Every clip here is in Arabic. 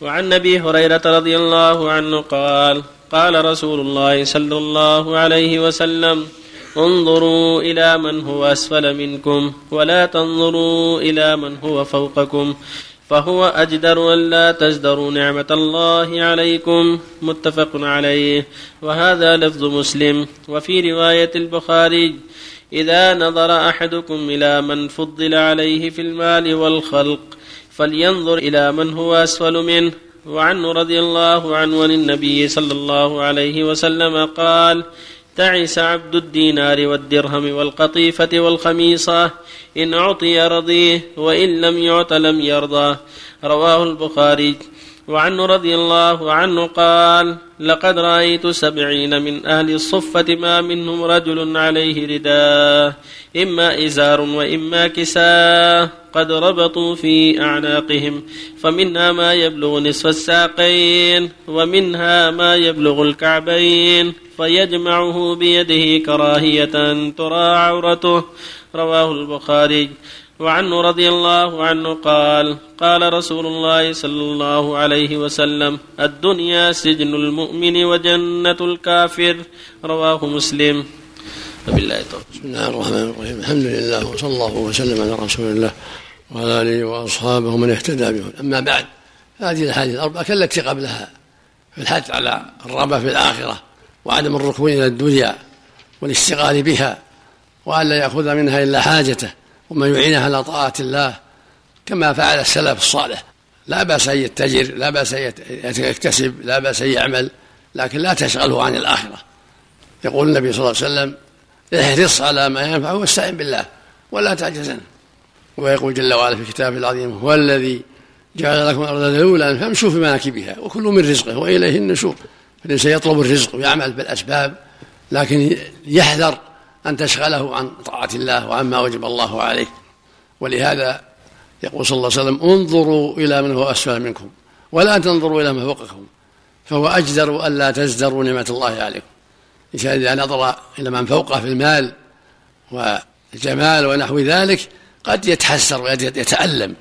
وعن أبي هريرة رضي الله عنه قال قال رسول الله صلى الله عليه وسلم انظروا إلى من هو أسفل منكم ولا تنظروا إلى من هو فوقكم فهو أجدر أن لا تزدروا نعمة الله عليكم متفق عليه. وهذا لفظ مسلم. وفي رواية البخاري إذا نظر أحدكم إلى من فضل عليه في المال والخلق فلينظر إلى من هو أسفل منه. وعنه رضي الله عنه عن النبي صلى الله عليه وسلم قال تعس عبد الدينار والدرهم والقطيفة والخميصة إن أعطي رضيه وإن لم يعط لم يرضى. رواه البخاري. وعنه رضي الله عنه قال لقد رأيت سبعين من أهل الصفة ما منهم رجل عليه رداء إما إزار وإما كساء قد ربطوا في أعناقهم فمنها ما يبلغ نصف الساقين ومنها ما يبلغ الكعبين فيجمعه بيده كراهية ترى عورته. رواه البخاري. وعنه رضي الله عنه قال قال رسول الله صلى الله عليه وسلم الدنيا سجن المؤمن وجنة الكافر. رواه مسلم. وبالله التوفيق. بسم الله الرحمن الرحيم. الحمد لله وصلى الله وسلم على رسول الله وعلى آله وأصحابه من اهتدى بهم. أما بعد هذه الأحاديث الأربعة كالتي قبلها في الحث على الرغبة في الآخرة وعدم الركون إلى الدنيا والاشتغال بها والا يأخذ منها إلا حاجته. وما يعينها على طاعة الله كما فعل السلف الصالح. لا بأس أن يتجر لا بأس أن يكتسب لا بأس أن يعمل لكن لا تشغله عن الآخرة. يقول النبي صلى الله عليه وسلم احرص على ما ينفع واستعن بالله ولا تعجزن ويقول جل وعلا في كتابه العظيم هو الذي جعل لكم الأرض ذلولا فامشوا في مناكبها وكل من رزقه وإليه النشور. فالانسان يطلب الرزق ويعمل بالأسباب لكن يحذر أن تشغله عن طاعة الله وعما وجب الله عليه. ولهذا يقول صلى الله عليه وسلم انظروا إلى من هو أسفل منكم ولا تنظروا إلى من فوقكم فهو أجدر الا تزدروا نعمة الله عليكم. الانسان إذا نظر إلى من فوقه في المال والجمال ونحو ذلك قد يتحسر ويتألم.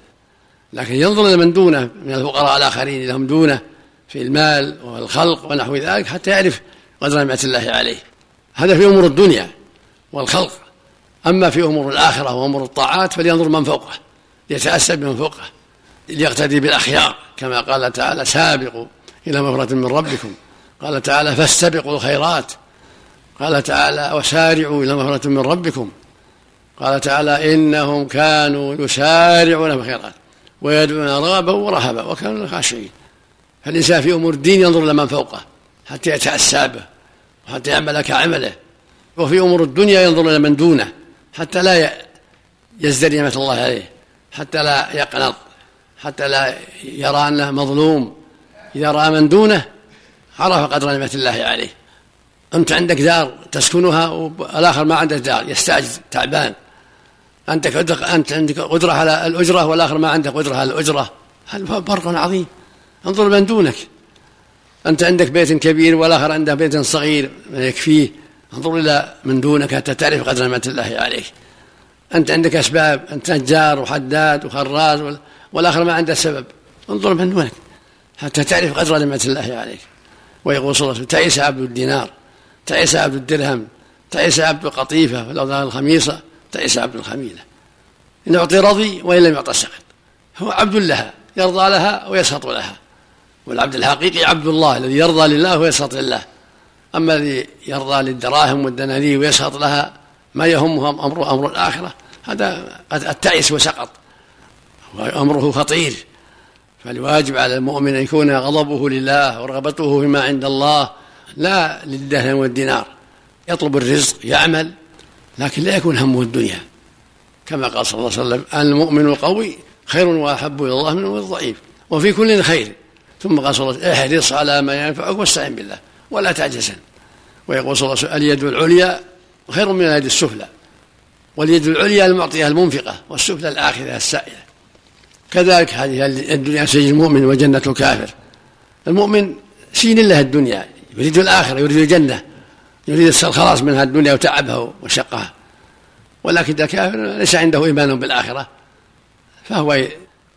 لكن ينظر إلى من دونه من الفقراء الآخرين لهم دونه في المال والخلق ونحو ذلك حتى يعرف قدر نعمة الله عليه. هذا في أمور الدنيا. والخلق. أما في أمور الآخرة وأمور الطاعات فلينظر من فوقه ليتأسى بمن فوقه ليقتدي بالأخيار كما قال تعالى سابقوا إلى مغفرة من ربكم. قال تعالى فاستبقوا الخيرات. قال تعالى وسارعوا إلى مغفرة من ربكم. قال تعالى إنهم كانوا يسارعون في الخيرات ويدعون رغبا ورهبا وكانوا خاشعين. فالإنسان في أمور الدين ينظر إلى من فوقه حتى يتأسى به وحتى يعمل كعمله. وفي أمور الدنيا ينظر إلى من دونه حتى لا يزدري نعمة الله عليه حتى لا يقنط حتى لا يرى أنه مظلوم إذا رأى من دونه عرف قدر نعمة الله عليه. أنت عندك دار تسكنها والآخر ما عنده دار يستعجز تعبان. أنت أنت عندك قدرة على الأجرة والآخر ما عنده قدرة على الأجرة. هذا فرق عظيم. انظر من دونك. أنت عندك بيت كبير والآخر عنده بيت صغير يكفيه. انظر إلى من دونك حتى تعرف قدر نعمة الله عليك. أنت عندك أسباب أنت نجار وحداد وخراز والآخر ما عنده سبب. انظر من دونك حتى تعرف قدر نعمة الله عليك. ويقول صلى الله عليه وسلم تعس عبد الدينار تعس عبد الدرهم تعس عبد القطيفة والأوضاع الخميصة تعيس عبد الخميلة. إن أعطي رضي وإن لم يعطى سخط هو عبد لها يرضى لها ويسخط لها. والعبد الحقيقي عبد الله الذي يرضى لله ويسخط لله. أما الذي يرضى للدراهم والدنانير ويسخط لها ما يهمه أمر أمر الآخرة. هذا قد التعس وسقط. وأمره خطير. فالواجب على المؤمن أن يكون غضبه لله ورغبته فيما عند الله لا للدهن والدينار. يطلب الرزق يعمل لكن لا يكون همه الدنيا. كما قال صلى الله عليه وسلم المؤمن القوي خير وأحب إلى الله من الضعيف وفي كل خير. ثم قال صلى الله عليه وسلم احرص على ما ينفعك واستعن بالله. ولا تعجزن ويقول صلى الله عليه وسلم اليد العليا خير من اليد السفلى واليد العليا المعطية المنفقة والسفلى الاخذه السائلة. كذلك هذه الدنيا سجن المؤمن وجنة الكافر. المؤمن سين له الدنيا يريد الآخرة يريد الجنة يريد الخلاص من هذه الدنيا وتعبها وشقها ولكن إذا كافر ليس عنده إيمان بالآخرة فهو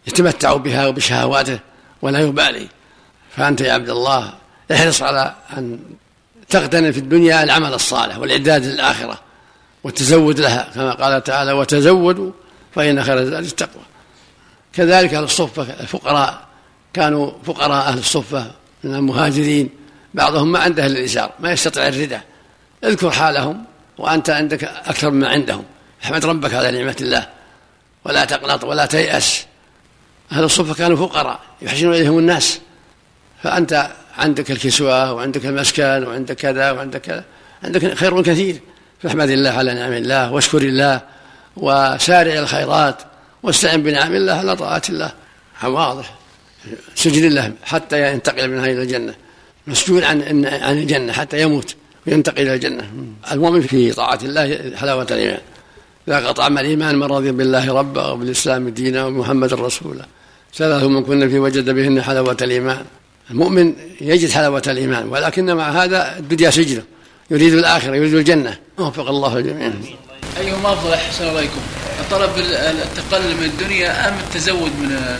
يتمتع بها وبشهواته ولا يبالي. فأنت يا عبد الله احرص على أن تغتنم في الدنيا العمل الصالح والإعداد للآخرة والتزود لها كما قال تعالى وتزودوا فإن خير الزاد التقوى. كذلك أهل الصفة الفقراء كانوا فقراء أهل الصفة من المهاجرين بعضهم ما عنده إلا الإزار ما يستطيع الردة اذكر حالهم وأنت عندك أكثر مما عندهم. احمد ربك على نعمة الله ولا تقنط ولا تيأس. أهل الصفة كانوا فقراء يحسن إليهم الناس. فأنت عندك الكسوة وعندك المسكن وعندك كذا وعندك كذا عندك خير كثير. فاحمد الله على نعم الله واشكر الله وسارع الخيرات واستعن بنعم الله على طاعة الله. واضح. سجن الله حتى ينتقل منها إلى الجنة. مسجون عن عن الجنة حتى يموت وينتقل إلى الجنة. المؤمن في طاعة الله حلاوة الإيمان ذاق طعم الإيمان من رضي بالله ربا وبالإسلام دينا ومحمد رسولا ثلاث من كنا في وجد بهن حلاوة الإيمان. المؤمن يجد حلاوة الإيمان ولكن مع هذا الدنيا سجنه يريد الآخرة يريد الجنة. وفق الله الجميع أيهما أفضل أحسن عليكم الطلب التقلل من الدنيا أم التزود من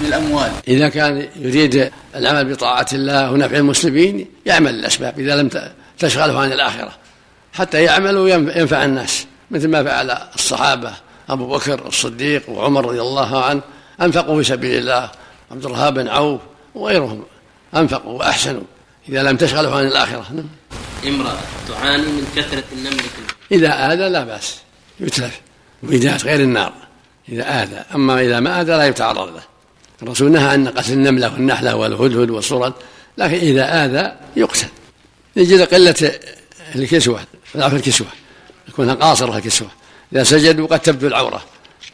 من الأموال؟ إذا كان يريد العمل بطاعة الله ونفع المسلمين يعمل الأسباب إذا لم تشغله عن الآخرة. حتى يعمل وينفع الناس مثل ما فعل الصحابة أبو بكر الصديق وعمر رضي الله عنه أنفقوا في سبيل الله عبد الرهاب بن عوف وغيرهم. أنفقوا وأحسنوا إذا لم تشغله عن الآخرة. نعم. امرأة تعاني من كثرة النمل إذا آذى لا بأس يتلف. وإيدات غير النار إذا آذى. أما إذا ما آذى لا يتعرض له. الرسول نهى عن قتل النملة والنحلة والهدهد والصرد لكن إذا آذى يقتل. يجد قلة الكسوة ضعف الكسوة يكون قاصرة الكسوة. إذا سجدوا قد تبدو العورة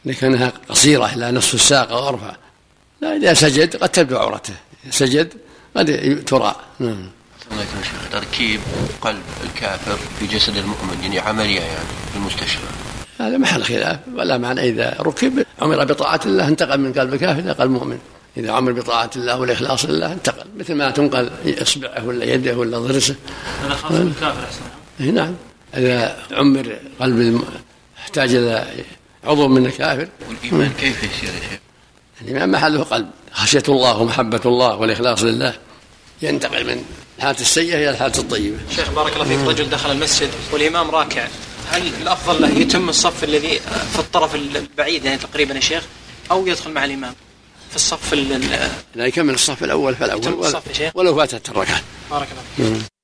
لكنها قصيرة إلى نصف الساق أو أرفع. لا إذا سجد قد تبدو عورته. إذا سجد قد ترى. نعم. تركيب قلب الكافر في جسد المؤمن يعني عملية يعني في المستشفى هذا محل خلاف. ولا معنى إذا ركب عمر بطاعة الله انتقل من قلب الكافر إلى قلب المؤمن. إذا عمر بطاعة الله والإخلاص لله انتقل. مثل ما تنقل إصبعه ولا يده ولا ضرسه. هذا خاص بالكافر أحسن. نعم. إذا عمر قلب الم... احتاج إلى عضو من الكافر. والإيمان كيف يصير يا شيخ؟ الإيمان محله قلب. خشية الله ومحبة الله والإخلاص لله. ينتقل من الحالة السيئة إلى الحالة الطيبة. شيخ بارك الله فيك. رجل دخل المسجد والإمام راكع. هل الأفضل له يتم الصف الذي في الطرف البعيد يعني تقريبا يا شيخ أو يدخل مع الإمام في الصف لا يكمل الصف الأول فالأول الصف يا شيخ؟ ولو فاتت الركعة. بارك الله فيك.